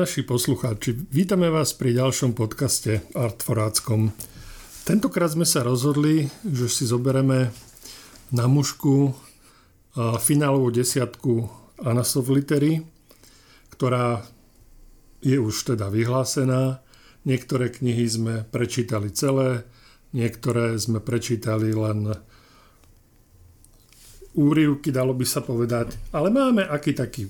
Naši poslucháči, vítame vás pri ďalšom podcaste Artforáckom. Tentokrát sme sa rozhodli, že si zobereme na mužku finálovú desiatku Anasov litery, ktorá je už teda vyhlásená. Niektoré knihy sme prečítali celé, niektoré sme prečítali len úrivky, dalo by sa povedať. Ale máme aký taký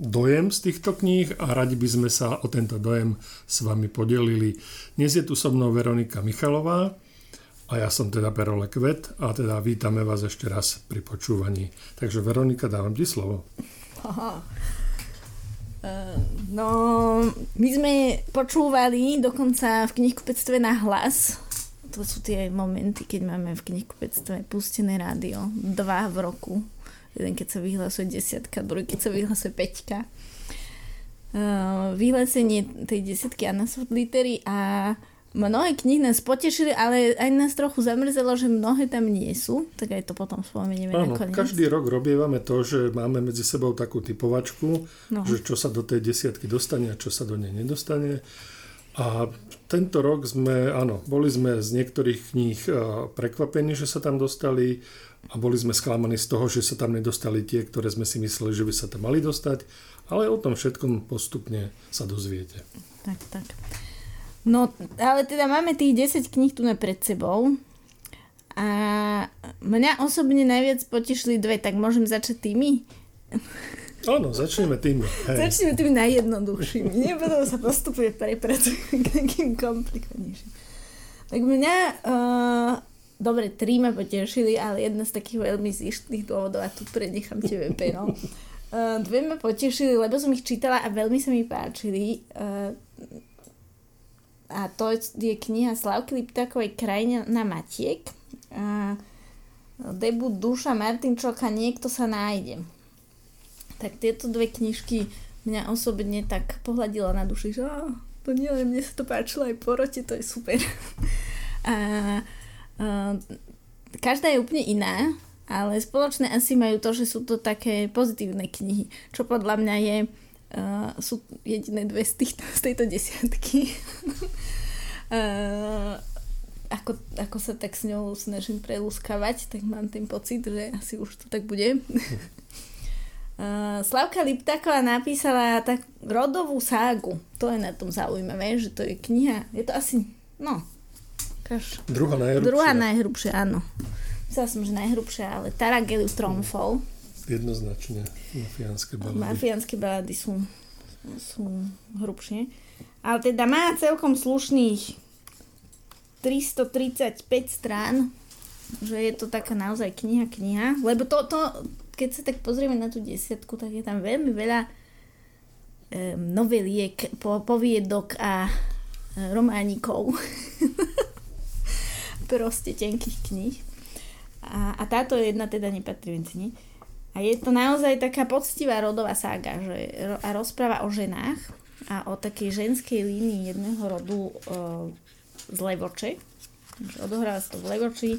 dojem z týchto kníh a radi by sme sa o tento dojem s vami podelili. Dnes je tu so mnou Veronika Michalová a ja som teda Perole Kvet a teda vítame vás ešte raz pri počúvaní. Takže Veronika, dávam ti slovo. Aha. No, my sme počúvali dokonca v knihkupectve na hlas. To sú tie momenty, keď máme v knihkupectve pustené rádio. Dva v roku jeden keď sa vyhlasuje desiatka, druhý keď sa vyhlasuje peťka. Uh, vyhlásenie tej desiatky Anasford litery a mnohé knihy nás potešili, ale aj nás trochu zamrzelo, že mnohé tam nie sú, tak aj to potom spomenieme Áno, nakoniec. každý rok robievame to, že máme medzi sebou takú typovačku, no. že čo sa do tej desiatky dostane a čo sa do nej nedostane. A tento rok sme, áno, boli sme z niektorých kníh prekvapení, že sa tam dostali a boli sme sklamaní z toho, že sa tam nedostali tie, ktoré sme si mysleli, že by sa tam mali dostať, ale o tom všetkom postupne sa dozviete. Tak, tak. No, ale teda máme tých 10 kníh tu pred sebou a mňa osobne najviac potešili dve, tak môžem začať tými? Áno, začneme tými. Hej. Začneme tými najjednoduchšími. Nebudú sa postupne prepracovať k takým komplikovanejším. Tak mňa uh, dobre, tri ma potešili, ale jedna z takých veľmi zištných dôvodov, a tu prenechám tebe pero. Uh, dve ma potešili, lebo som ich čítala a veľmi sa mi páčili. Uh, a to je kniha Slavky Liptákovej Krajina na Matiek. Uh, debut Duša Martinčoka Niekto sa nájde. Tak tieto dve knižky mňa osobne tak pohľadila na duši, že oh, to nie len mne sa to páčilo aj porote, to je super. a Ehm, každá je úplne iná, ale spoločné asi majú to, že sú to také pozitívne knihy, čo podľa mňa je, uh, sú jediné dve z, týchto, z tejto desiatky. uh, ako, ako sa tak s ňou snažím prelúskavať, tak mám ten pocit, že asi už to tak bude. Uh, Slavka Liptáková napísala tak rodovú ságu. To je na tom zaujímavé, že to je kniha. Je to asi, no, Kaž. Druhá najhrubšia. Druhá najhrubšia, áno. Myslela som, že najhrubšia, ale Tarageliu tromfol. Jednoznačne. Mafiánske balady. Mafiánske balady sú, sú hrubšie. Ale teda má celkom slušných 335 strán, že je to taká naozaj kniha, kniha. Lebo to, to keď sa tak pozrieme na tú desiatku, tak je tam veľmi veľa um, noveliek, po, poviedok a románikov. proste tenkých kníh. A, a táto jedna teda nepatrí medzi. A je to naozaj taká poctivá rodová sága, že, a rozpráva o ženách a o takej ženskej línii jedného rodu e, z Levoče. Odohráva sa to v Levoči,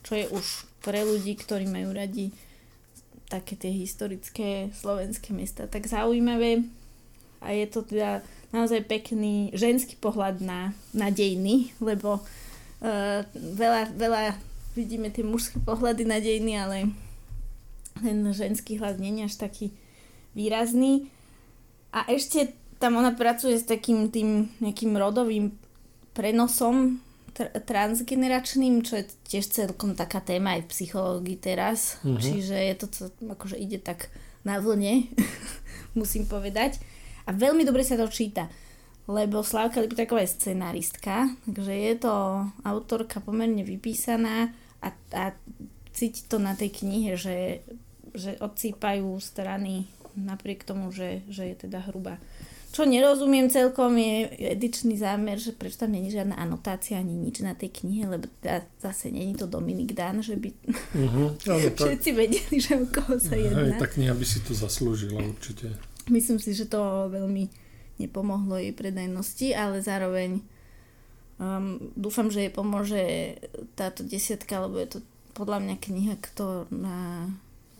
čo je už pre ľudí, ktorí majú radi také tie historické slovenské mesta tak zaujímavé. A je to teda naozaj pekný ženský pohľad na, na dejiny, lebo Uh, veľa, veľa vidíme tie mužské pohľady na dejiny, ale ten ženský hľad nie je až taký výrazný. A ešte tam ona pracuje s takým tým nejakým rodovým prenosom tr- transgeneračným, čo je tiež celkom taká téma aj v psychológii teraz. Uh-huh. Čiže je to, co, akože ide tak na vlne, musím povedať. A veľmi dobre sa to číta lebo Slávka Liptáková je scenaristka, takže je to autorka pomerne vypísaná a, a cíti to na tej knihe, že, že odsýpajú strany napriek tomu, že, že je teda hrubá. Čo nerozumiem celkom je edičný zámer, že prečo tam není žiadna anotácia ani nič na tej knihe, lebo teda zase není to Dominik Dan, že by uh-huh, všetci vedeli, že o koho sa jedná. Hej, tá kniha by si to zaslúžila určite. Myslím si, že to veľmi nepomohlo jej predajnosti, ale zároveň um, dúfam, že jej pomôže táto desiatka, lebo je to podľa mňa kniha, ktorá...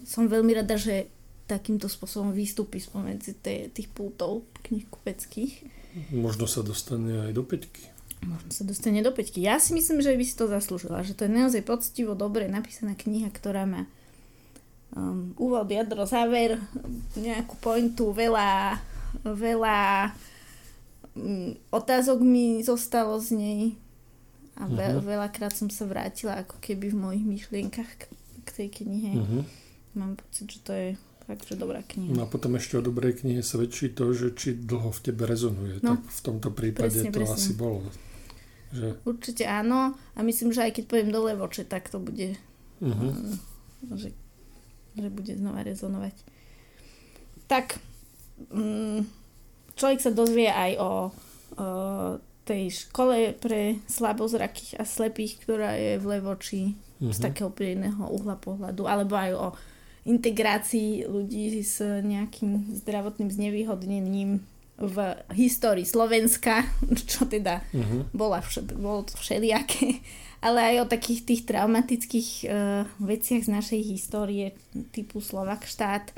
Som veľmi rada, že takýmto spôsobom vystúpi spomedzi tých pultov knihkupeckých. Možno sa dostane aj do peťky. Možno sa dostane do peťky. Ja si myslím, že by si to zaslúžila, že to je naozaj poctivo, dobre napísaná kniha, ktorá má um, úvod, jadro, záver, nejakú pointu, veľa, veľa um, otázok mi zostalo z nej a ve, uh-huh. veľakrát som sa vrátila ako keby v mojich myšlienkach k, k tej knihe. Uh-huh. Mám pocit, že to je fakt, že dobrá kniha. No a potom ešte o dobrej knihe svedčí to, že či dlho v tebe rezonuje. No, tak v tomto prípade presne, to presne. asi bolo. Že... Určite áno a myslím, že aj keď poviem dole voče, tak to bude uh-huh. že, že bude znova rezonovať. Tak mm, človek sa dozvie aj o, o tej škole pre slabozrakých a slepých, ktorá je v Levoči uh-huh. z mhm. takého príjemného uhla pohľadu, alebo aj o integrácii ľudí s nejakým zdravotným znevýhodnením v histórii Slovenska, čo teda uh-huh. bola všet, bolo to všelijaké, ale aj o takých tých traumatických uh, veciach z našej histórie typu Slovak štát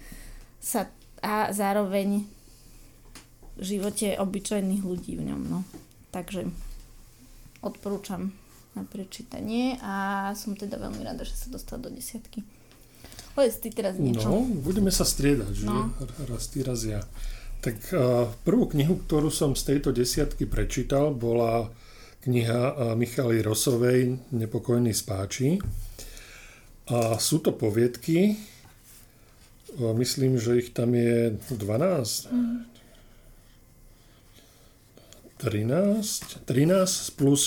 sa a zároveň v živote obyčajných ľudí v ňom. No. Takže odporúčam na prečítanie a som teda veľmi rada, že sa dostala do desiatky. Povedz ty teraz niečo. No, budeme sa striedať, že? No. Raz ty, raz ja. Tak uh, prvú knihu, ktorú som z tejto desiatky prečítal, bola kniha uh, Michaly Rosovej Nepokojný spáči. A sú to poviedky, myslím, že ich tam je 12. Mm. 13, 13 plus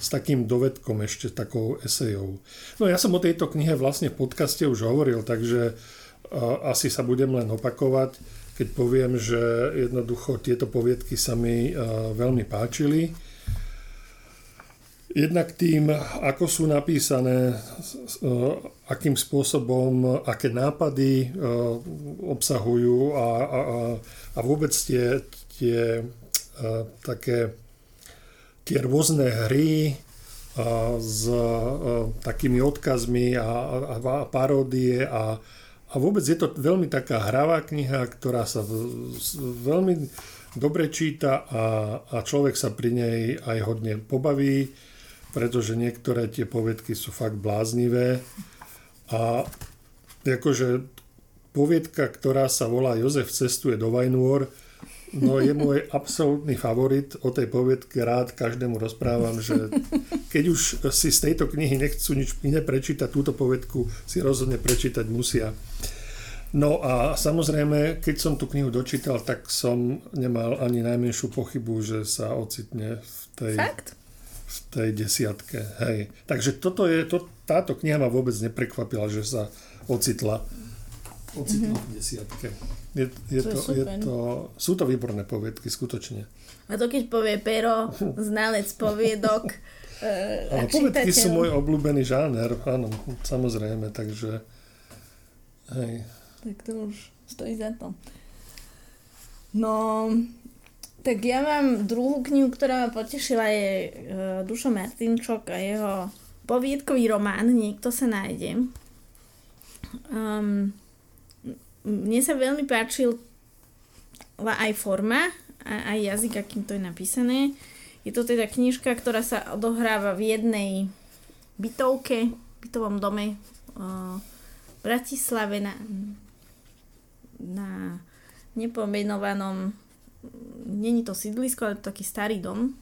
s takým dovedkom ešte takou esejou. No ja som o tejto knihe vlastne v podcaste už hovoril, takže asi sa budem len opakovať, keď poviem, že jednoducho tieto poviedky sa mi veľmi páčili. Jednak tým, ako sú napísané, uh, akým spôsobom, aké nápady obsahujú a, a, a vôbec tie, tie také tie rôzne hry s takými odkazmi a, a, a paródie a, a vôbec je to veľmi taká hravá kniha, ktorá sa veľmi dobre číta a, a človek sa pri nej aj hodne pobaví, pretože niektoré tie poviedky sú fakt bláznivé a akože poviedka, ktorá sa volá Jozef cestuje do Vajnúor, No je môj absolútny favorit. O tej poviedke rád každému rozprávam, že keď už si z tejto knihy nechcú nič iné prečítať, túto poviedku si rozhodne prečítať musia. No a samozrejme, keď som tú knihu dočítal, tak som nemal ani najmenšiu pochybu, že sa ocitne v tej, Fakt? V tej desiatke. Hej. Takže toto je, to, táto kniha ma vôbec neprekvapila, že sa ocitla, ocitla mm-hmm. v desiatke. Je, je to, to, je to, sú to výborné poviedky, skutočne. A to keď povie Pero, znalec poviedok. e, Ale poviedky sú môj obľúbený žáner, áno, samozrejme, takže hej. Tak to už stojí za to. No, tak ja mám druhú knihu, ktorá ma potešila, je uh, Dušo Martinčok a jeho poviedkový román Niekto sa nájde. Um, mne sa veľmi páčil aj forma, a aj jazyk, akým to je napísané. Je to teda knižka, ktorá sa odohráva v jednej bytovke, bytovom dome v Bratislave na, na nepomenovanom není to sídlisko, ale to taký starý dom,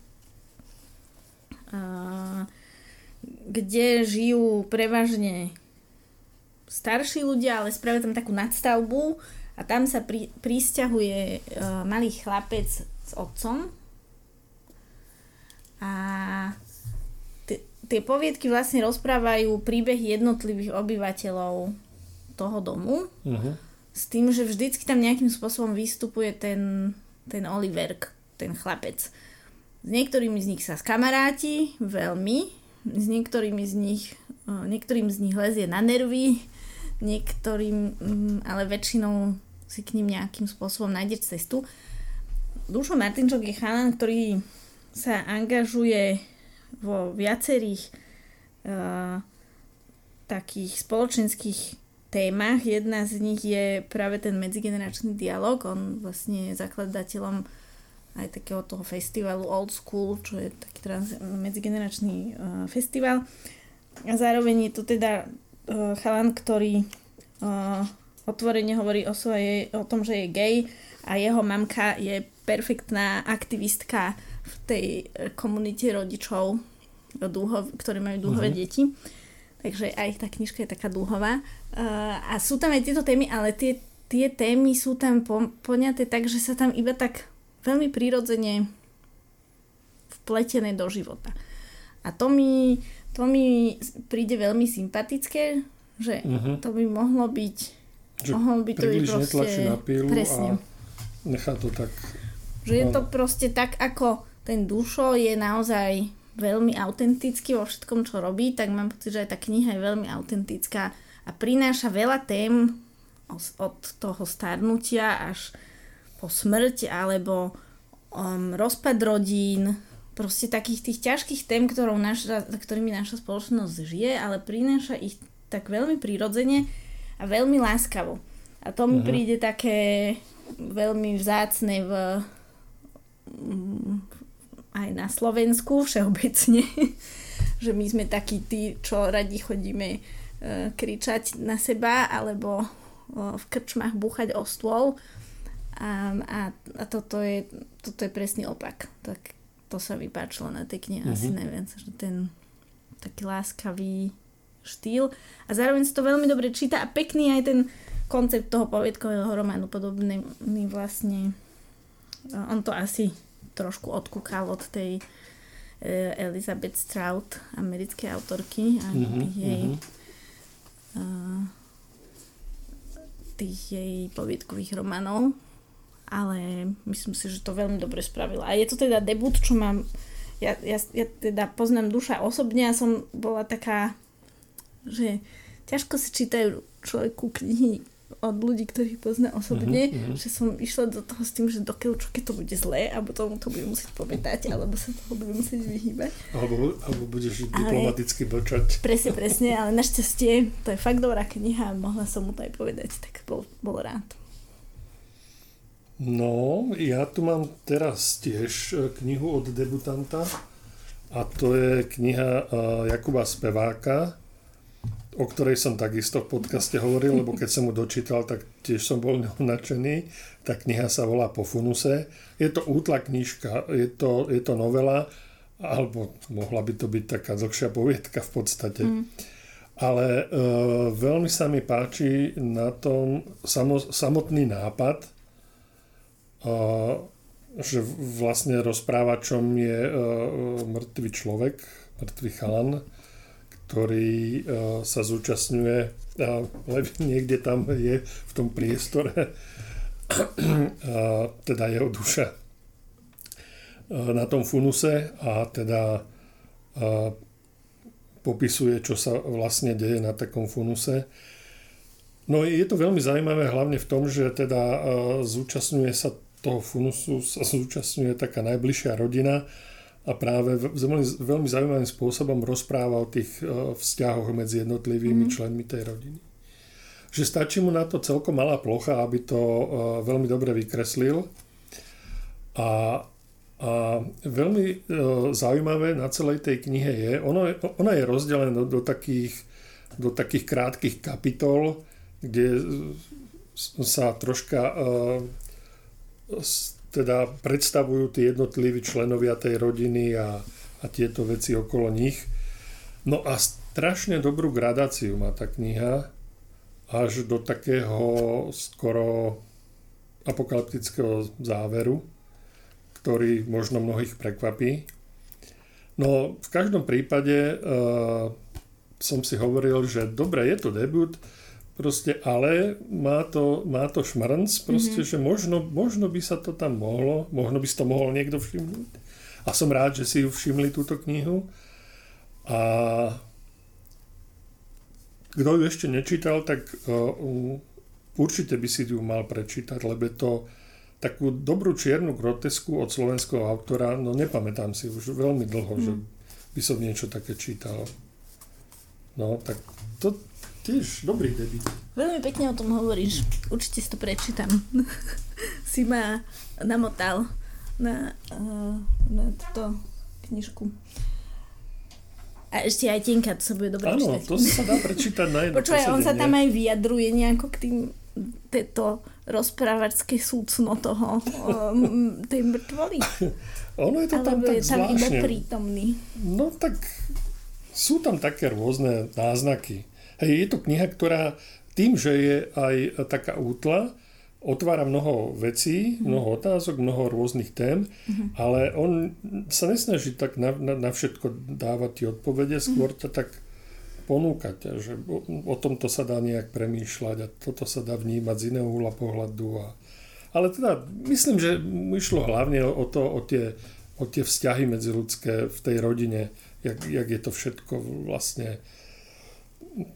kde žijú prevažne starší ľudia, ale spravia tam takú nadstavbu a tam sa pri, prisťahuje uh, malý chlapec s otcom. A t- tie poviedky vlastne rozprávajú príbehy jednotlivých obyvateľov toho domu. Uh-huh. s tým, že vždycky tam nejakým spôsobom vystupuje ten, ten Oliver, ten chlapec. S niektorými z nich sa skamaráti veľmi, s niektorými z nich, uh, niektorým z nich lezie na nervy, niektorým, mm, ale väčšinou si k ním nejakým spôsobom nájde cestu. Dušo Martinčok je chalan, ktorý sa angažuje vo viacerých uh, takých spoločenských témach. Jedna z nich je práve ten medzigeneračný dialog. On vlastne je zakladateľom aj takého toho festivalu Old School, čo je taký trans- medzigeneračný uh, festival. A zároveň je to teda uh, chalan, ktorý uh, otvorene hovorí o, svojej, o tom, že je gay a jeho mamka je perfektná aktivistka v tej komunite rodičov, dúho, ktorí majú dúhové uh-huh. deti. Takže aj tá knižka je taká dlhová. Uh, a sú tam aj tieto témy, ale tie, tie témy sú tam po, poňaté tak, že sa tam iba tak veľmi prirodzene vpletené do života. A to mi, to mi príde veľmi sympatické, že uh-huh. to by mohlo byť že mohol by to byť proste... na pílu presne. a nechá to tak... Že je to proste tak, ako ten dušo je naozaj veľmi autentický vo všetkom, čo robí, tak mám pocit, že aj tá kniha je veľmi autentická a prináša veľa tém od toho starnutia až po smrť alebo um, rozpad rodín, proste takých tých ťažkých tém, ktorou naša, ktorými naša spoločnosť žije, ale prináša ich tak veľmi prirodzene a veľmi láskavo. A to mi uh-huh. príde také veľmi vzácne v, aj na Slovensku všeobecne, že my sme takí tí, čo radi chodíme kričať na seba alebo uh, v krčmách búchať o stôl a, a, a toto, je, toto je presný opak. Tak to sa vypáčilo na tej knihe uh-huh. asi mhm. najviac, že ten taký láskavý štýl a zároveň sa to veľmi dobre číta a pekný aj ten koncept toho poviedkového románu podobný vlastne on to asi trošku odkúkal od tej e, Elizabeth Strout, americkej autorky a mm-hmm, jej mm-hmm. Tých jej poviedkových románov ale myslím si, že to veľmi dobre spravila. A je to teda debut, čo mám ja, ja, ja teda poznám duša osobne a som bola taká, že ťažko si čítajú človeku knihy od ľudí, ktorých pozná osobne, uh-huh, uh-huh. že som išla do toho s tým, že dokiaľ čo keď to bude zlé, alebo tomu to bude musieť povedať, alebo sa toho bude musieť vyhýbať. Alebo, alebo budeš ale, diplomaticky bočať. Presne, presne, ale našťastie to je fakt dobrá kniha a mohla som mu to aj povedať, tak bol, bol rád. No, ja tu mám teraz tiež e, knihu od debutanta a to je kniha e, Jakuba Speváka, o ktorej som takisto v podcaste hovoril, lebo keď som mu dočítal, tak tiež som bol nadšený. Tá kniha sa volá Po funuse. Je to útla knižka, je to, je to novela, alebo mohla by to byť taká dlhšia poviedka v podstate. Mm. Ale e, veľmi sa mi páči na tom samo, samotný nápad, e, že vlastne rozprávačom je e, mŕtvý človek, mŕtvý chalan, ktorý uh, sa zúčastňuje, uh, niekde tam je v tom priestore, uh, teda jeho duša na tom funuse a teda popisuje, čo sa vlastne deje na takom funuse. No je to veľmi zaujímavé hlavne v tom, že teda zúčastňuje sa toho funusu, sa zúčastňuje taká najbližšia rodina, a práve veľmi, veľmi zaujímavým spôsobom rozpráva o tých e, vzťahoch medzi jednotlivými mm. členmi tej rodiny. Že stačí mu na to celkom malá plocha, aby to e, veľmi dobre vykreslil. A, a veľmi e, zaujímavé na celej tej knihe je, ono, ona je rozdelená do, do, takých, do takých krátkých kapitol, kde sa troška teda predstavujú tí jednotliví členovia tej rodiny a, a tieto veci okolo nich. No a strašne dobrú gradáciu má tá kniha, až do takého skoro apokalyptického záveru, ktorý možno mnohých prekvapí. No v každom prípade uh, som si hovoril, že dobre, je to debut, Proste, ale má to, má to šmrnc, proste, mm-hmm. že možno, možno by sa to tam mohlo, možno by si to mohol niekto všimnúť. A som rád, že si ju všimli túto knihu. A kto ju ešte nečítal, tak uh, určite by si ju mal prečítať, lebo to takú dobrú čiernu grotesku od slovenského autora, no nepamätám si už veľmi dlho, mm. že by som niečo také čítal. No, tak to, Tiež dobrý debit. Veľmi pekne o tom hovoríš. Určite si to prečítam. si ma namotal na, uh, na túto knižku. A ešte aj tenka, to sa bude dobre Áno, to sa dá prečítať na jedno Počúvaj, on sa tam aj vyjadruje nejako k tým tieto rozprávačské súcno toho, um, tej mŕtvoly. ono je to tam tak je tam zvláštne. iba prítomný. No tak sú tam také rôzne náznaky. Hej, je to kniha, ktorá tým, že je aj taká útla, otvára mnoho vecí, mm. mnoho otázok, mnoho rôznych tém, mm. ale on sa nesnaží tak na, na, na všetko dávať tie odpovede, skôr mm. ťa tak ponúkať, že o, o tomto sa dá nejak premýšľať a toto sa dá vnímať z iného uhla pohľadu. A, ale teda myslím, že išlo hlavne o, to, o, tie, o tie vzťahy medziludské v tej rodine, jak, jak je to všetko vlastne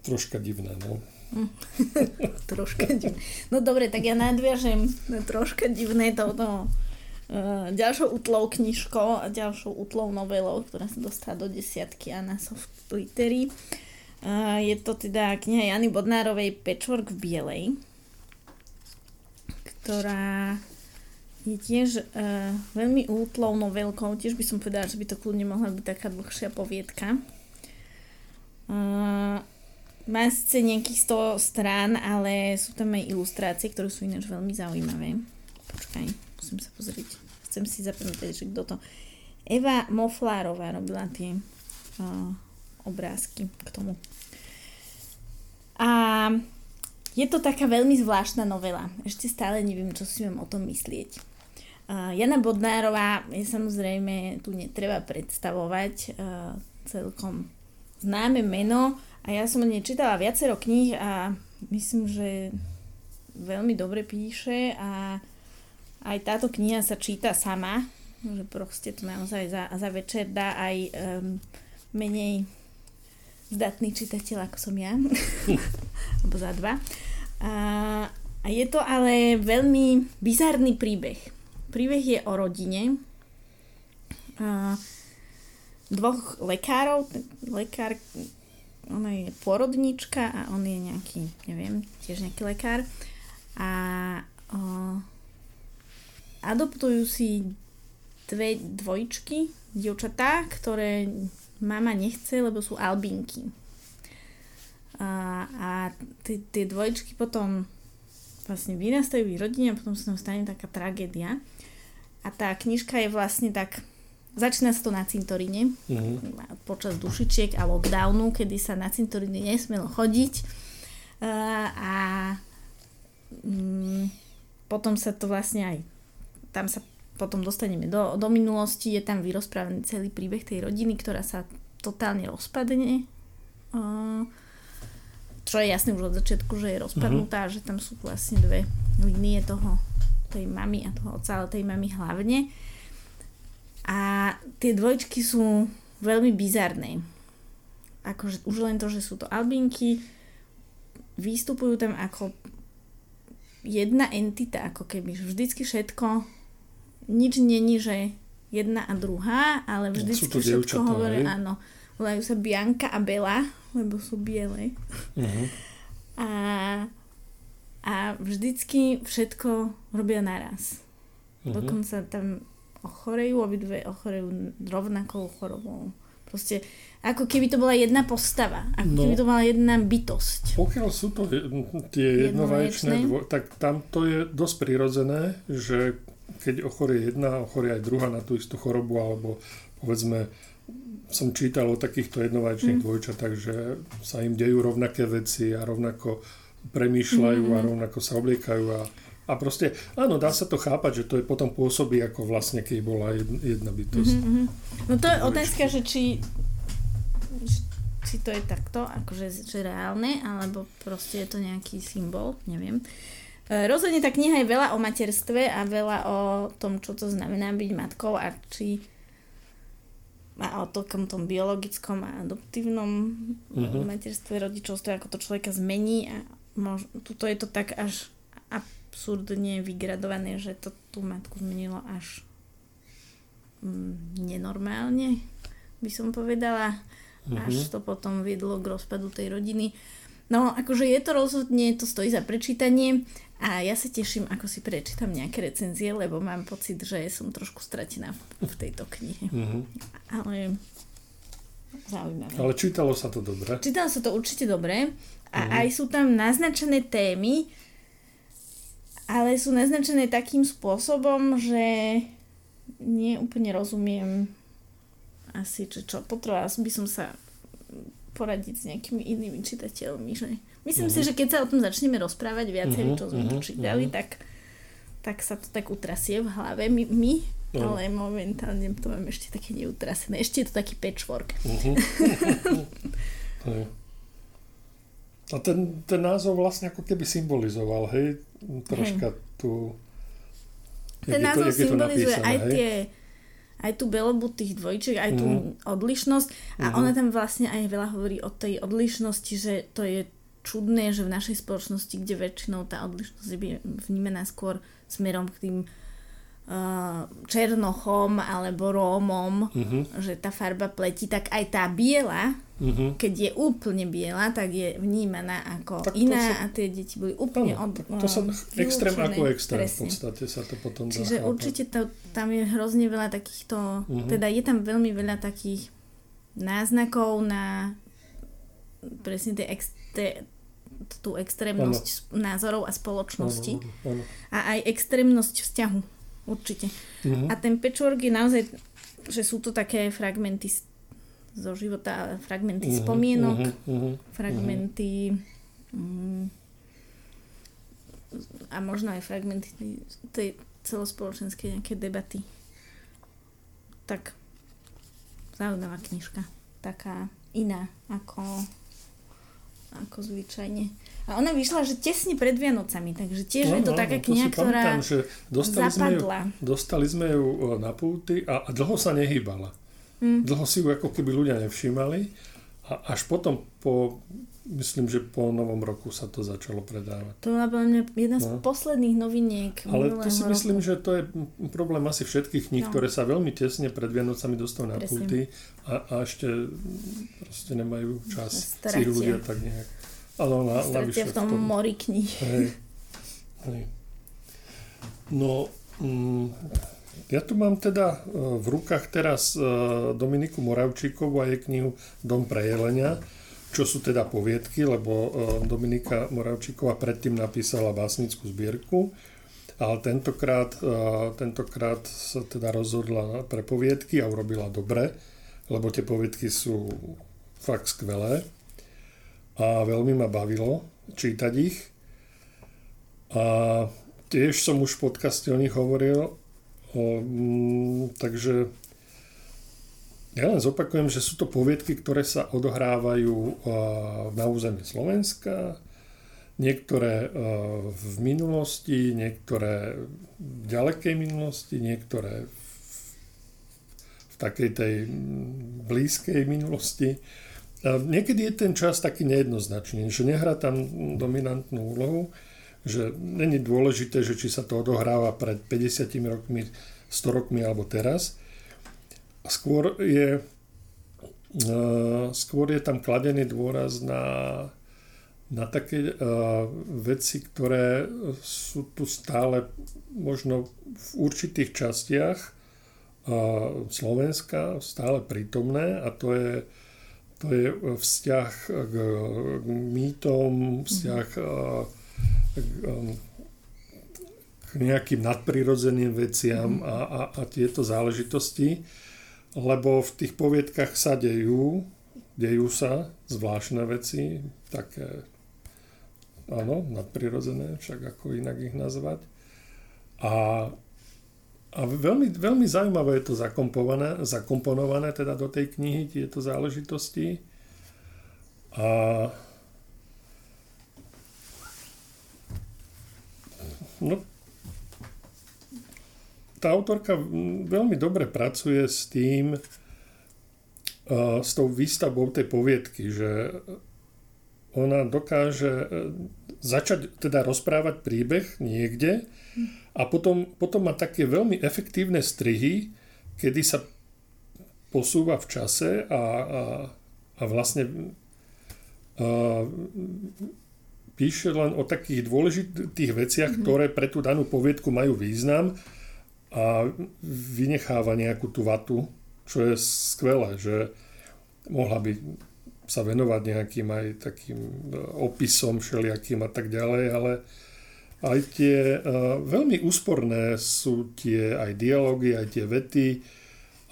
troška divné. No. troška divné. No dobre, tak ja nadviažem na troška divné toto uh, ďalšou útlou knižkou a ďalšou útlou novelou, ktorá sa dostala do desiatky a na soft litery. Uh, je to teda kniha Jany Bodnárovej Patchwork v bielej, ktorá je tiež uh, veľmi útlou novelkou. Tiež by som povedala, že by to kľudne mohla byť taká dlhšia poviedka. Má síce nejakých 100 strán, ale sú tam aj ilustrácie, ktoré sú ináč veľmi zaujímavé. Počkaj, musím sa pozrieť. Chcem si zapamätať, že kto to... Eva Moflárová robila tie uh, obrázky k tomu. A je to taká veľmi zvláštna novela. Ešte stále neviem, čo si mám o tom myslieť. Uh, Jana Bodnárová je samozrejme, tu netreba predstavovať uh, celkom známe meno, a ja som o nej čítala viacero kníh a myslím, že veľmi dobre píše a aj táto kniha sa číta sama, že proste to naozaj za, za večer dá aj um, menej zdatný čitateľ ako som ja, alebo za dva. A, a je to ale veľmi bizarný príbeh. Príbeh je o rodine a, dvoch lekárov, lekár, ona je porodnička a on je nejaký, neviem, tiež nejaký lekár. A o, adoptujú si dve dvojčky, dievčatá, ktoré mama nechce, lebo sú albinky. A, a tie dvojčky potom vlastne vyrastajú v rodine a potom sa tam stane taká tragédia. A tá knižka je vlastne tak Začína sa to na cintoríne mm-hmm. počas dušičiek a lockdownu, kedy sa na cintoríne nesmelo chodiť. Uh, a um, potom sa to vlastne aj tam sa potom dostaneme do, do minulosti, je tam vyrozprávaný celý príbeh tej rodiny, ktorá sa totálne rozpadne. Uh, čo je jasné už od začiatku, že je rozpadnutá, mm-hmm. že tam sú vlastne dve línie toho, tej mamy a toho oca, ale tej mamy hlavne. A tie dvojčky sú veľmi bizarné. Akože už len to, že sú to albinky, vystupujú tam ako jedna entita, ako keby vždycky všetko, nič není, že jedna a druhá, ale vždycky všetko hovorí, áno. Volajú sa Bianka a Bela, lebo sú biele. Uh-huh. A, a vždycky všetko robia naraz. Uh-huh. Dokonca tam ochorejú, obidve ochorejú rovnakou chorobou. Proste ako keby to bola jedna postava, ako no, keby to bola jedna bytosť. Pokiaľ sú to tie jednovaječné, dvo- tak tam to je dosť prirodzené, že keď ochorie jedna, ochorie aj druhá na tú istú chorobu, alebo povedzme, som čítal o takýchto jednovaječných mm. dvojčatách, že sa im dejú rovnaké veci a rovnako premýšľajú mm. a rovnako sa obliekajú a a proste, áno, dá sa to chápať, že to je potom pôsobí ako vlastne, keď bola jedna bytosť. Mm-hmm. No to je otázka, že či, či to je takto, akože že reálne, alebo proste je to nejaký symbol, neviem. E, rozhodne tá kniha je veľa o materstve a veľa o tom, čo to znamená byť matkou a či a o tom, tom biologickom a adoptívnom uh-huh. materstve, rodičovstve, ako to človeka zmení a možno, tuto je to tak až absurdne vygradované, že to tú matku zmenilo až mm, nenormálne, by som povedala. Mm-hmm. Až to potom viedlo k rozpadu tej rodiny. No, akože je to rozhodne, to stojí za prečítanie a ja sa teším, ako si prečítam nejaké recenzie, lebo mám pocit, že som trošku stratená v, tejto knihe. Mm-hmm. Ale zaujímavé. Ale čítalo sa to dobre. Čítalo sa to určite dobre a mm-hmm. aj sú tam naznačené témy, ale sú naznačené takým spôsobom, že nie úplne rozumiem asi, čo, čo potrebovala by som sa poradiť s nejakými inými čitateľmi. Že... Myslím uh-huh. si, mhm. že keď sa o tom začneme rozprávať viacej, uh-huh, čo sme uh-huh, čítali, uh-huh. tak, tak sa to tak utrasie v hlave my, my uh-huh. ale momentálne to mám ešte také neutrasené. Ešte je to taký patchwork. Uh-huh. A ten, ten názov vlastne ako keby symbolizoval, hej, troška hej. tú... Ten názov symbolizuje napísané, aj hej? tie aj tú belobu tých dvojčiek, aj tú mm. odlišnosť a mm. ona tam vlastne aj veľa hovorí o tej odlišnosti, že to je čudné, že v našej spoločnosti, kde väčšinou tá odlišnosť je vnímená skôr smerom k tým uh, černochom alebo rómom, mm-hmm. že tá farba pleti, tak aj tá biela Uh-huh. Keď je úplne biela, tak je vnímaná ako tak iná sa, a tie deti boli úplne od, To sa extrém ako extrém presne. v podstate sa to potom Čiže dá určite to, tam je hrozne veľa takýchto, uh-huh. teda je tam veľmi veľa takých náznakov na presne tie ex, tie, tú extrémnosť ano. názorov a spoločnosti ano, ano. a aj extrémnosť vzťahu určite. Uh-huh. A ten patchwork je naozaj, že sú to také fragmenty zo života, fragmenty uh-huh, spomienok, uh-huh, uh-huh, fragmenty um, a možno aj fragmenty tej celospoločenskej nejaké debaty. Tak zaujímavá knižka. Taká iná ako, ako zvyčajne. A ona vyšla, že tesne pred Vianocami, takže tiež no, je to no, taká kniha, to ktorá pamätám, že dostali zapadla. Sme ju, dostali sme ju na púty a, a dlho sa nehýbala. Mm. Dlho si ju ako keby ľudia nevšímali a až potom po, myslím, že po novom roku sa to začalo predávať. To bola mňa jedna z no. posledných noviniek Ale to si roku. myslím, že to je problém asi všetkých kníh, no. ktoré sa veľmi tesne pred Vianocami dostanú na pulty a, a ešte proste nemajú čas si ľudia tak nejak. Ale na, Stratia v tom, v tom mori kníh. Hej. Hej. No, mm, ja tu mám teda e, v rukách teraz e, Dominiku Moravčíkovú a jej knihu Dom pre jelenia, čo sú teda poviedky, lebo e, Dominika Moravčíková predtým napísala básnickú zbierku, ale tentokrát, tentokrát sa teda rozhodla pre poviedky a urobila dobre, lebo tie poviedky sú fakt skvelé a veľmi ma bavilo čítať ich. A tiež som už v podcaste o nich hovoril Mm, takže ja len zopakujem, že sú to poviedky, ktoré sa odohrávajú na území Slovenska, niektoré v minulosti, niektoré v ďalekej minulosti, niektoré v takej tej blízkej minulosti. Niekedy je ten čas taký nejednoznačný, že nehrá tam dominantnú úlohu že není dôležité, že či sa to odohráva pred 50 rokmi, 100 rokmi alebo teraz. Skôr je, e, skôr je tam kladený dôraz na, na také uh, veci, ktoré sú tu stále možno v určitých častiach uh, Slovenska stále prítomné a to je, to je vzťah k, k mýtom, vzťah Um, k nejakým nadprirodzeným veciam a, a, a tieto záležitosti, lebo v tých poviedkach sa dejú, dejú sa zvláštne veci, také, áno, nadprirodzené, však ako inak ich nazvať. A, a veľmi, veľmi zaujímavé je to zakomponované, zakomponované teda do tej knihy, tieto záležitosti. A No, tá autorka veľmi dobre pracuje s tým, uh, s tou výstavbou tej poviedky, že ona dokáže e, začať teda rozprávať príbeh niekde a potom, potom má také veľmi efektívne strihy, kedy sa posúva v čase a, a, a vlastne píše len o takých dôležitých veciach, mm-hmm. ktoré pre tú danú poviedku majú význam a vynecháva nejakú tú vatu, čo je skvelé, že mohla by sa venovať nejakým aj takým e, opisom všelijakým a tak ďalej, ale aj tie uh, veľmi úsporné sú tie aj dialógy, aj tie vety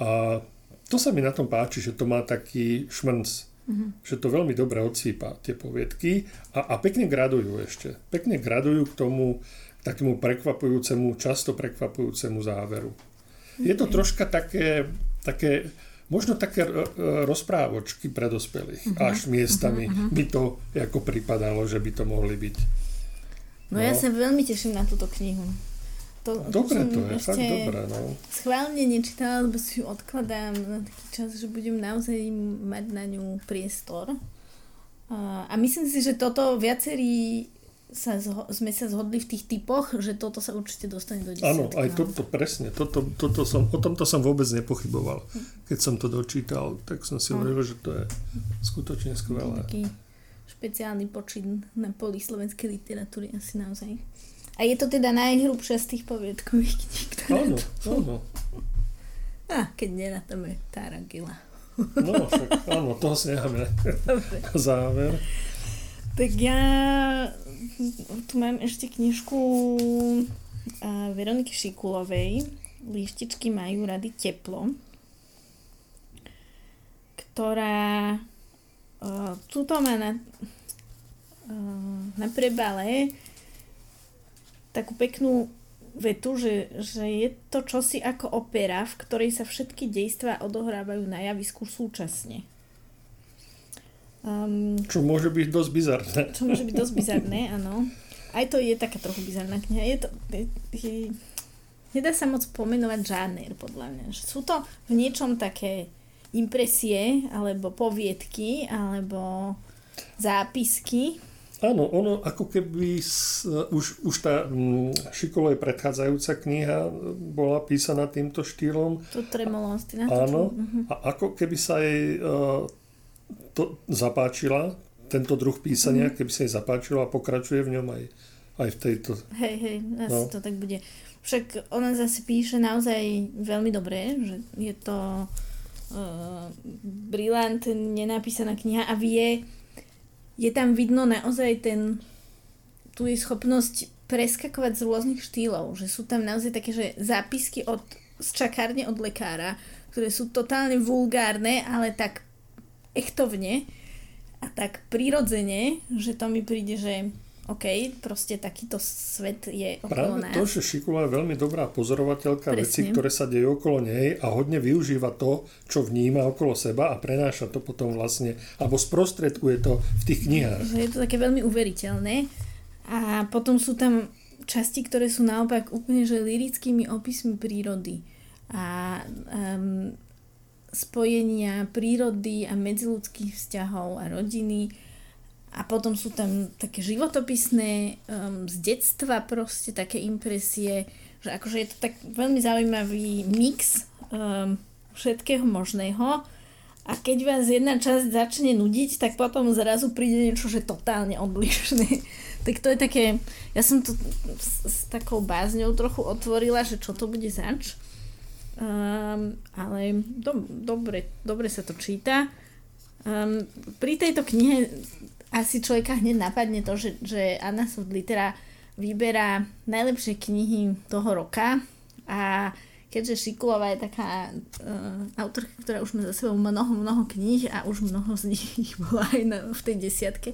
a to sa mi na tom páči, že to má taký šmrnc Mm-hmm. Že to veľmi dobre odsýpa tie poviedky a, a pekne gradujú ešte. Pekne gradujú k tomu takému prekvapujúcemu, často prekvapujúcemu záveru. Je to troška také, také možno také rozprávočky pre dospelých. Uh-huh. Až miestami uh-huh. mi to ako pripadalo, že by to mohli byť. No, no ja sa veľmi teším na túto knihu. To, dobre to je, fakt dobré. No. Schválne nečítala, lebo si ju odkladám na taký čas, že budem naozaj mať na ňu priestor. A myslím si, že toto viacerí sa zho- sme sa zhodli v tých typoch, že toto sa určite dostane do desiatky. Áno, aj toto, presne. Toto, toto som, o tomto som vôbec nepochyboval. Keď som to dočítal, tak som si hovoril, že to je skutočne skvelé. Taký špeciálny počin na poli slovenskej literatúry asi naozaj. A je to teda najhrubšia z tých poviedkových kníh, Áno, áno. A keď nerátáme Taragila. No, však áno, toho si necháme záver. Tak ja tu mám ešte knižku Veroniky Šikulovej Líštičky majú rady teplo ktorá uh, tuto má na, uh, na prebale takú peknú vetu, že, že je to čosi ako opera, v ktorej sa všetky dejstva odohrávajú na javisku súčasne. Um, čo môže byť dosť bizarné. Čo môže byť dosť bizarné, áno. Aj to je taká trochu bizarná kniha. Je to, je, je, nedá sa moc pomenovať žáner, podľa mňa. Sú to v niečom také impresie, alebo poviedky, alebo zápisky, Áno, ono ako keby už, už tá mm, Šikolej predchádzajúca kniha bola písaná týmto štýlom. To tremolostina. Áno, uh-huh. a ako keby sa jej uh, to zapáčila, tento druh písania, uh-huh. keby sa jej zapáčilo a pokračuje v ňom aj, aj v tejto. Hej, hej, asi no. to tak bude. Však ona zase píše naozaj veľmi dobre, že je to uh, brilantne napísaná kniha a vie je tam vidno naozaj ten, tu je schopnosť preskakovať z rôznych štýlov, že sú tam naozaj také, že zápisky od, z čakárne od lekára, ktoré sú totálne vulgárne, ale tak echtovne a tak prirodzene, že to mi príde, že OK, proste takýto svet je okolo Práve nás. to, že Šikula je veľmi dobrá pozorovateľka Presne. veci, ktoré sa dejú okolo nej a hodne využíva to, čo vníma okolo seba a prenáša to potom vlastne, alebo sprostredkuje to v tých knihách. Že je to také veľmi uveriteľné. A potom sú tam časti, ktoré sú naopak úplne že lirickými opismi prírody. A um, spojenia prírody a medziludských vzťahov a rodiny a potom sú tam také životopisné um, z detstva proste také impresie, že akože je to tak veľmi zaujímavý mix um, všetkého možného a keď vás jedna časť začne nudiť, tak potom zrazu príde niečo, že totálne odlišné. tak to je také, ja som to s, s takou bázňou trochu otvorila, že čo to bude zač. Um, ale do, dobre, dobre sa to číta. Um, pri tejto knihe asi človeka hneď napadne to, že, že Anna Litera vyberá najlepšie knihy toho roka a keďže Šikulová je taká uh, autorka, ktorá už má za sebou mnoho, mnoho kníh a už mnoho z nich bola aj na, v tej desiatke.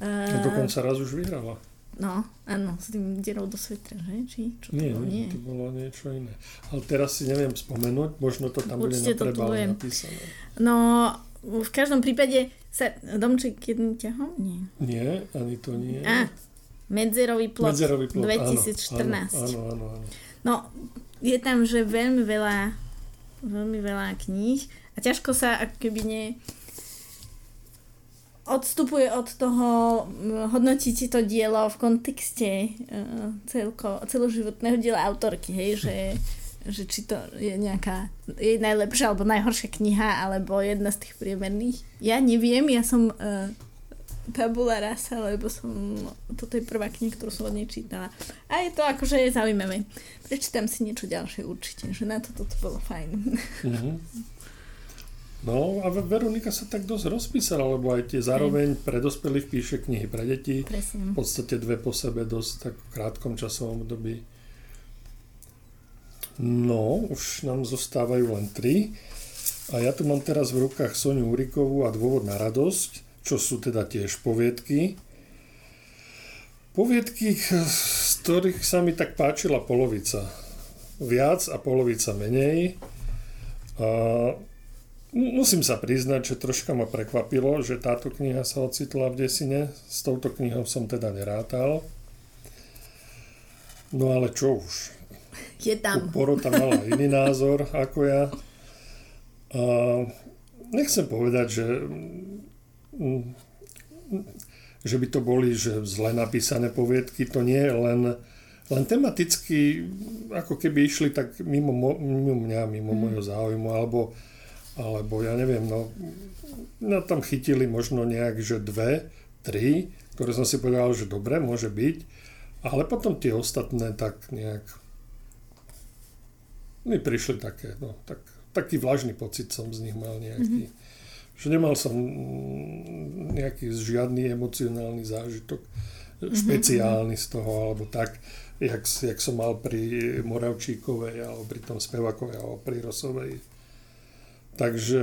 Uh, a dokonca raz už vyhrala. No, áno, s tým dierou do svetra, že? Či, čo to nie, bolo? nie, to bolo niečo iné. Ale teraz si neviem spomenúť, možno to tam Určite bude na prebale napísané. No, v každom prípade sa domček jedným ťahom? Nie. Nie, ani to nie. A, Medzerový plot, Medzerový plot 2014. Áno, áno, áno, áno. No, je tam, že veľmi veľa veľmi veľa kníh a ťažko sa ako keby ne odstupuje od toho hodnotíte to dielo v kontexte uh, celko, celoživotného diela autorky, hej, že že či to je nejaká je najlepšia alebo najhoršia kniha, alebo jedna z tých priemerných. Ja neviem, ja som uh, tabula rasa, lebo som, toto je prvá kniha, ktorú som od nej čítala. A je to akože je zaujímavé. Prečítam si niečo ďalšie určite, že na to toto bolo fajn. Mm-hmm. No a Veronika sa tak dosť rozpísala, lebo aj tie zároveň pre dospelých píše knihy pre deti. Presne. V podstate dve po sebe dosť tak v krátkom časovom období. No, už nám zostávajú len tri. A ja tu mám teraz v rukách Soniu Urikovú a Dôvod na radosť, čo sú teda tiež poviedky. Poviedky, z ktorých sa mi tak páčila polovica. Viac a polovica menej. A musím sa priznať, že troška ma prekvapilo, že táto kniha sa ocitla v desine. S touto knihou som teda nerátal. No ale čo už. Je tam. Porota mala iný názor ako ja. A nechcem povedať, že, mm, že by to boli že zle napísané poviedky, to nie, len, len tematicky ako keby išli tak mimo, mimo mňa, mimo mm. môjho záujmu, alebo, alebo ja neviem, no, no tam chytili možno nejak, že dve, tri, ktoré som si povedal, že dobre, môže byť, ale potom tie ostatné tak nejak mi prišli také, no tak taký vlažný pocit som z nich mal nejaký. Mm-hmm. Že nemal som nejaký žiadny emocionálny zážitok mm-hmm. špeciálny z toho, alebo tak, jak, jak som mal pri Moravčíkovej, alebo pri tom Spevakovej, alebo pri Rosovej. Takže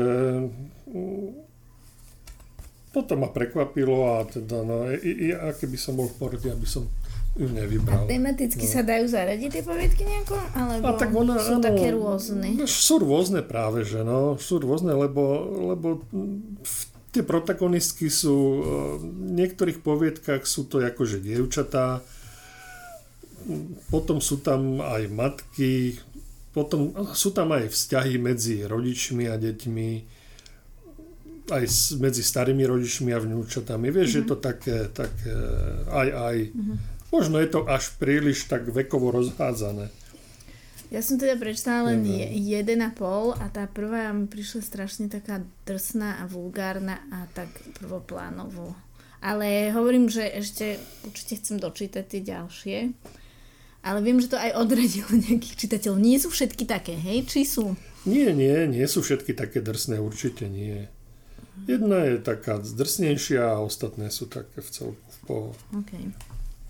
toto ma prekvapilo a teda, no, ja, keby som bol v porode, aby som ju nevybral. A tematicky no. sa dajú zaradiť tie poviedky nejako? Alebo a tak ona, sú áno, také rôzne? No, sú rôzne práve, že no. Sú rôzne, lebo, lebo tie protagonistky sú e, v niektorých poviedkach sú to akože dievčatá, potom sú tam aj matky, potom sú tam aj vzťahy medzi rodičmi a deťmi, aj medzi starými rodičmi a vnúčatami. Vieš, mm-hmm. je to také, také aj aj. Mm-hmm. Možno je to až príliš tak vekovo rozhádzané. Ja som teda prečítala len jeden a pol a tá prvá mi prišla strašne taká drsná a vulgárna a tak prvoplánovo. Ale hovorím, že ešte určite chcem dočítať tie ďalšie. Ale viem, že to aj odradilo nejakých čitateľov. Nie sú všetky také, hej? Či sú? Nie, nie, nie sú všetky také drsné, určite nie. Jedna je taká zdrsnejšia a ostatné sú také v celku v poho. Okay.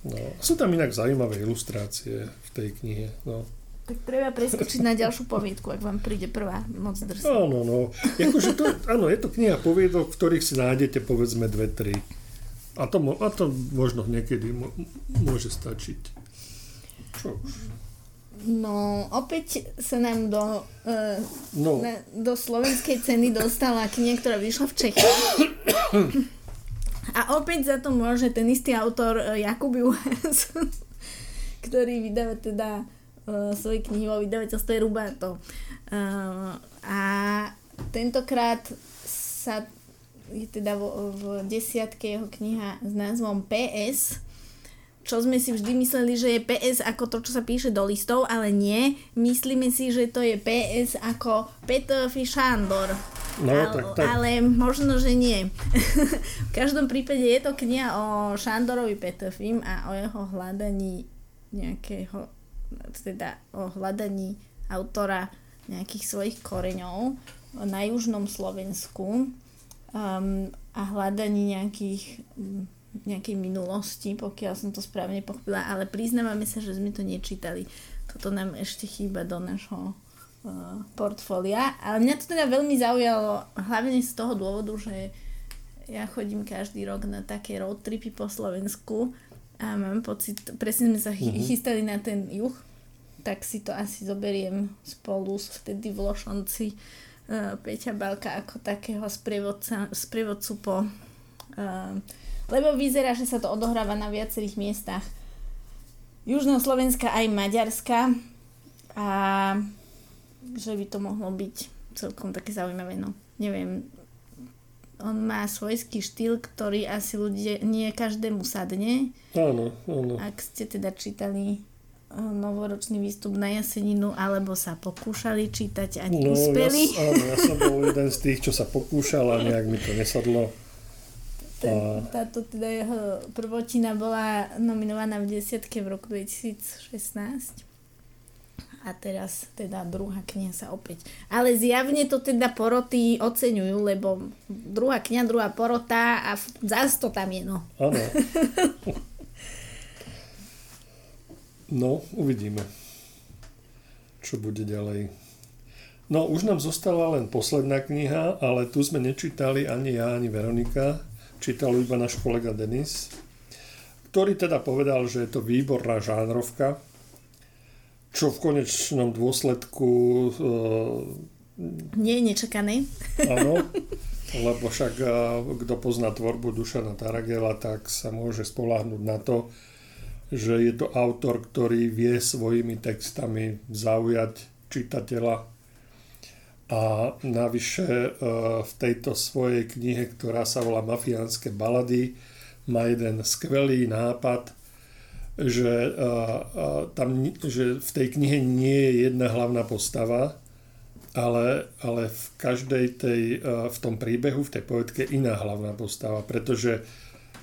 No, sú tam inak zaujímavé ilustrácie v tej knihe. No. Tak treba preskočiť na ďalšiu poviedku, ak vám príde prvá moc drsná. Áno, no. Jakože to, áno, je to kniha poviedok, v ktorých si nájdete povedzme dve, tri. A to, a to možno niekedy môže stačiť. Čo už. No, opäť sa nám do, uh, no. na, do slovenskej ceny dostala kniha, ktorá vyšla v Čechách. A opäť za to môže ten istý autor e, Jakub Juhas, ktorý vydáva teda uh, svoje knihy vo vydavateľstve Rubato. Uh, a tentokrát sa je teda vo, v desiatke jeho kniha s názvom PS, čo sme si vždy mysleli, že je PS ako to, čo sa píše do listov, ale nie. Myslíme si, že to je PS ako Petr Fišandor. No, ale, tak, tak. ale možno, že nie. v každom prípade je to kniha o Šandorovi Petofim a o jeho hľadaní nejakého, teda o hľadaní autora nejakých svojich koreňov na južnom Slovensku um, a hľadaní nejakých nejakej minulosti, pokiaľ som to správne pochopila, ale priznávame sa, že sme to nečítali. Toto nám ešte chýba do nášho uh, portfólia. Ale mňa to teda veľmi zaujalo, hlavne z toho dôvodu, že ja chodím každý rok na také road tripy po Slovensku a mám pocit, presne sme sa mm-hmm. chystali na ten juh, tak si to asi zoberiem spolu s vtedy v Lošonci uh, Peťa Balka ako takého sprievodca, sprievodcu po uh, lebo vyzerá, že sa to odohráva na viacerých miestach Južného Slovenska aj Maďarska a že by to mohlo byť celkom také zaujímavé, no neviem, on má svojský štýl, ktorý asi ľudia, nie každému sadne. Áno, áno. Ak ste teda čítali eh, novoročný výstup na Jaseninu, alebo sa pokúšali čítať a no, neúspeli. Ja, áno, ja som bol jeden z tých, čo sa pokúšal a nejak mi to nesadlo. Ten, táto teda jeho prvotina bola nominovaná v desiatke v roku 2016 a teraz teda druhá kniha sa opäť. Ale zjavne to teda poroty oceňujú, lebo druhá kniha, druhá porota a zás to tam je, no. Áno. No, uvidíme, čo bude ďalej. No, už nám zostala len posledná kniha, ale tu sme nečítali ani ja, ani Veronika. Čítal iba náš kolega Denis, ktorý teda povedal, že je to výborná žánrovka, čo v konečnom dôsledku... E, Nie je nečakané. Áno, lebo však e, kto pozná tvorbu Dušana Taragela, tak sa môže spoláhnuť na to, že je to autor, ktorý vie svojimi textami zaujať čitateľa a navyše e, v tejto svojej knihe, ktorá sa volá Mafiánske balady, má jeden skvelý nápad, že, e, e, tam, že v tej knihe nie je jedna hlavná postava, ale, ale v každej tej, v tom príbehu, v tej poetke iná hlavná postava, pretože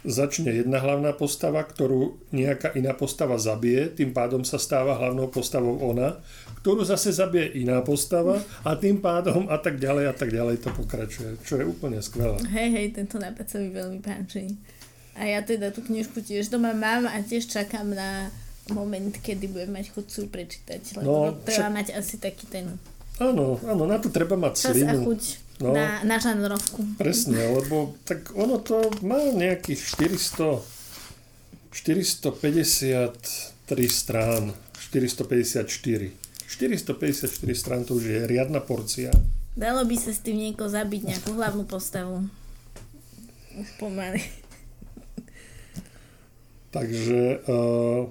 začne jedna hlavná postava, ktorú nejaká iná postava zabije, tým pádom sa stáva hlavnou postavou ona, ktorú zase zabije iná postava a tým pádom a tak ďalej a tak ďalej to pokračuje, čo je úplne skvelé. Hej, hej, tento nápad sa mi veľmi páči. A ja teda tú knižku tiež doma mám a tiež čakám na moment, kedy budem mať chuť si prečítať, lebo no, treba však... mať asi taký ten... Áno, áno, na to treba mať Čas slinu. a chuť no, na, na žanrovku. Presne, lebo tak ono to má nejakých 400 453 strán, 454. 454 strán to už je riadna porcia. Dalo by sa s tým nieko zabiť nejakú hlavnú postavu. Už pomaly. Takže uh,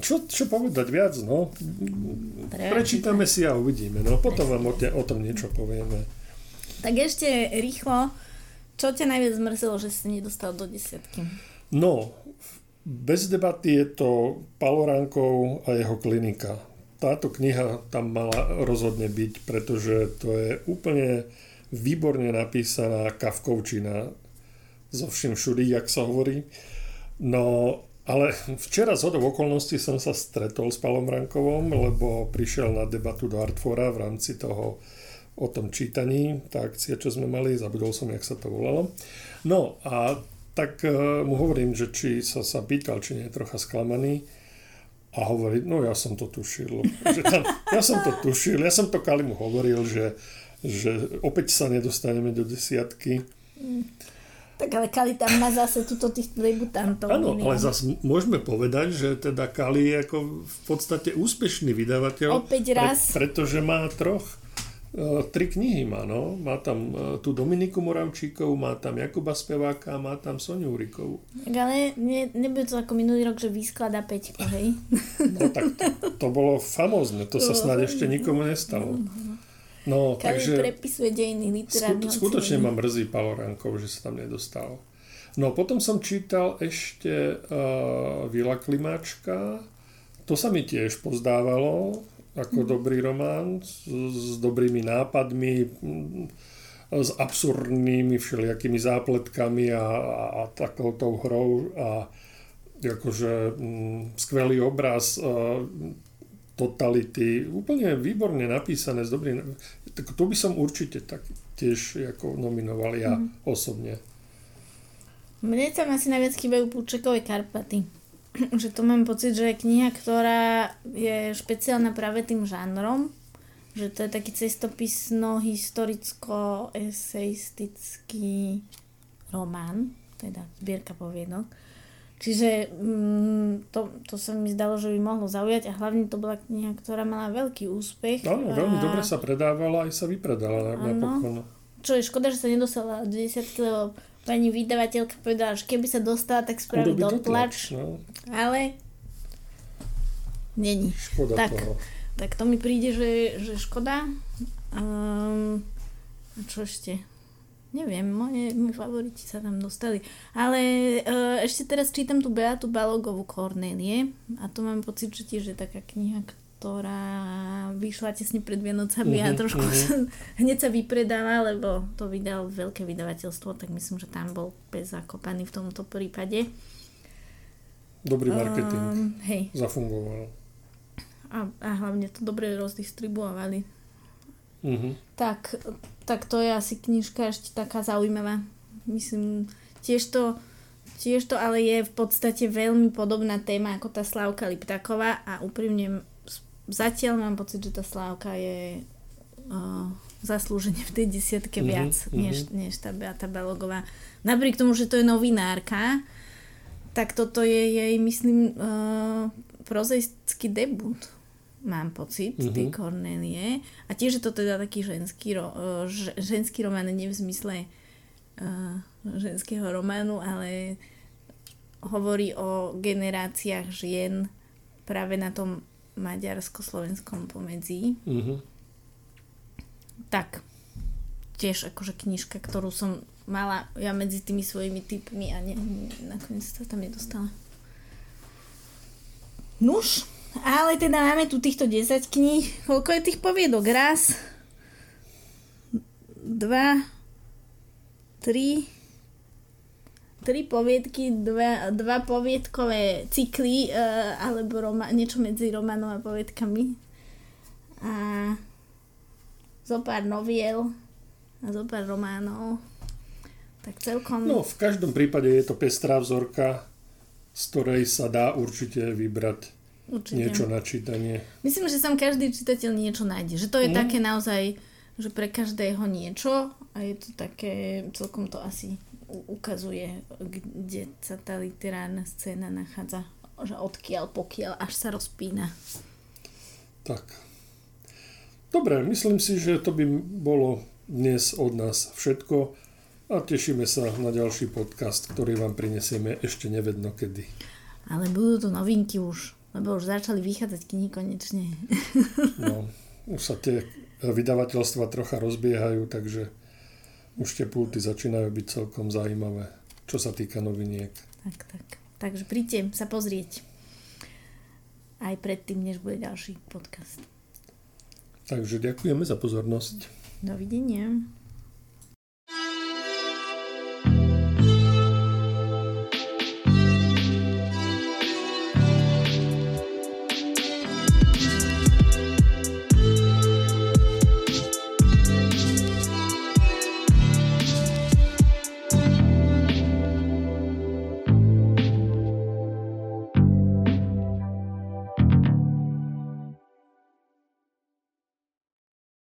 čo, čo povedať viac, no? Prečítame si a uvidíme, no potom vám o, te, o tom niečo povieme. Tak ešte rýchlo, čo ťa najviac zmrzelo, že si nedostal do desiatky? No, bez debaty je to Paloránkov a jeho klinika. Táto kniha tam mala rozhodne byť, pretože to je úplne výborne napísaná kavkovčina zo všim všudy, jak sa hovorí. No, ale včera z hodov okolností som sa stretol s Palom Rankovom, lebo prišiel na debatu do Artfora v rámci toho o tom čítaní, tá akcia, čo sme mali, zabudol som, jak sa to volalo. No a tak uh, mu hovorím, že či sa sa pýtal, či nie je trocha sklamaný a hovorí, no ja som to tušil. Že tam, ja som to tušil, ja som to Kalimu hovoril, že, že opäť sa nedostaneme do desiatky. Mm. Tak ale Kali tam má zase túto tých debutantov. Áno, ale zase môžeme povedať, že teda Kali je ako v podstate úspešný vydavateľ. Opäť raz. Pre, pretože má troch, uh, tri knihy má, no. Má tam uh, tú Dominiku Moravčíkovú, má tam Jakuba Speváka, má tam Soniu Urikovú. Tak ale ne, nebude to ako minulý rok, že vysklada peťku, hej? No tak to, to bolo famózne, to sa snad ešte nikomu nestalo. No, Kali takže prepisuje dejiny literárneho Skutočne ma mrzí Palorankov, že sa tam nedostal. No potom som čítal ešte uh, Vila Klimáčka. To sa mi tiež pozdávalo ako mm. dobrý román s, s dobrými nápadmi, mm, s absurdnými všelijakými zápletkami a, a, a takouto hrou a akože mm, skvelý obraz. Uh, totality, úplne výborne napísané, s dobrým, tak to by som určite tak tiež ako nominoval ja mm. osobne. Mne tam asi najviac chýbajú Púčekové Karpaty. že to mám pocit, že je kniha, ktorá je špeciálna práve tým žánrom, že to je taký cestopisno-historicko-eseistický román, teda zbierka poviedok Čiže mm, to, to sa mi zdalo, že by mohlo zaujať a hlavne to bola kniha, ktorá mala veľký úspech. Áno, a... veľmi dobre sa predávala aj sa vypredala na, napokon. Čo je škoda, že sa nedostala do desiatky, lebo pani vydavateľka povedala, že keby sa dostala, tak spraví dotlač. No. Ale není. Škoda tak, toho. Tak to mi príde, že, že škoda. Um, čo ešte? Neviem, moje, moji favoriti sa tam dostali. Ale uh, ešte teraz čítam tú Beatu Balogovú Kornélie a to mám pocit, že tiež je taká kniha, ktorá vyšla tesne pred Vianocami uh-huh, a Mhm, trošku sa, hneď sa vypredala, lebo to vydal veľké vydavateľstvo, tak myslím, že tam bol bez zakopaný v tomto prípade. Dobrý marketing. Um, hej, Zafungoval. a, a hlavne to dobre rozdistribuovali. Mhm. Tak, tak to je asi knižka ešte taká zaujímavá. Myslím, tiež to, tiež to ale je v podstate veľmi podobná téma ako tá Slávka Liptáková a úprimne zatiaľ mám pocit, že tá Slávka je uh, zaslúžene v tej desiatke Mhm, viac, mhm. než, než tá Beata Balogová. Napriek tomu, že to je novinárka, tak toto je jej, myslím, uh, prozaický debut mám pocit, Mhm. mm-hmm. tej Cornelie. A tiež je to teda taký ženský, ro, ž, ženský román, nie v zmysle uh, ženského románu, ale hovorí o generáciách žien práve na tom maďarsko-slovenskom pomedzi. Mhm. Tak, tiež akože knižka, ktorú som mala ja medzi tými svojimi typmi a ne, nakoniec sa tam nedostala. Nuž, ale teda máme tu týchto 10 kníh. Koľko je tých poviedok? Raz, dva, tri, tri poviedky, dva, dva poviedkové cykly, uh, alebo roma, niečo medzi románom a poviedkami. A zo pár noviel a zo pár románov. Tak celkom... No, v každom prípade je to pestrá vzorka, z ktorej sa dá určite vybrať určite. niečo na čítanie. Myslím, že sam každý čitateľ niečo nájde. Že to je Mm. také naozaj, že pre každého niečo a je to také, celkom to asi ukazuje, kde sa tá literárna scéna nachádza. Že odkiaľ, pokiaľ, až sa rozpína. Tak. Dobre, myslím si, že to by bolo dnes od nás všetko a tešíme sa na ďalší podcast, ktorý vám prinesieme ešte nevedno kedy. Ale budú to novinky už, lebo už začali vychádzať knihy konečne. No, už sa tie vydavateľstva trocha rozbiehajú, takže už tie pulty začínajú byť celkom zaujímavé, čo sa týka noviniek. Tak, tak. Takže príďte sa pozrieť. Aj predtým, než bude ďalší podcast. Takže ďakujeme za pozornosť. Dovidenia.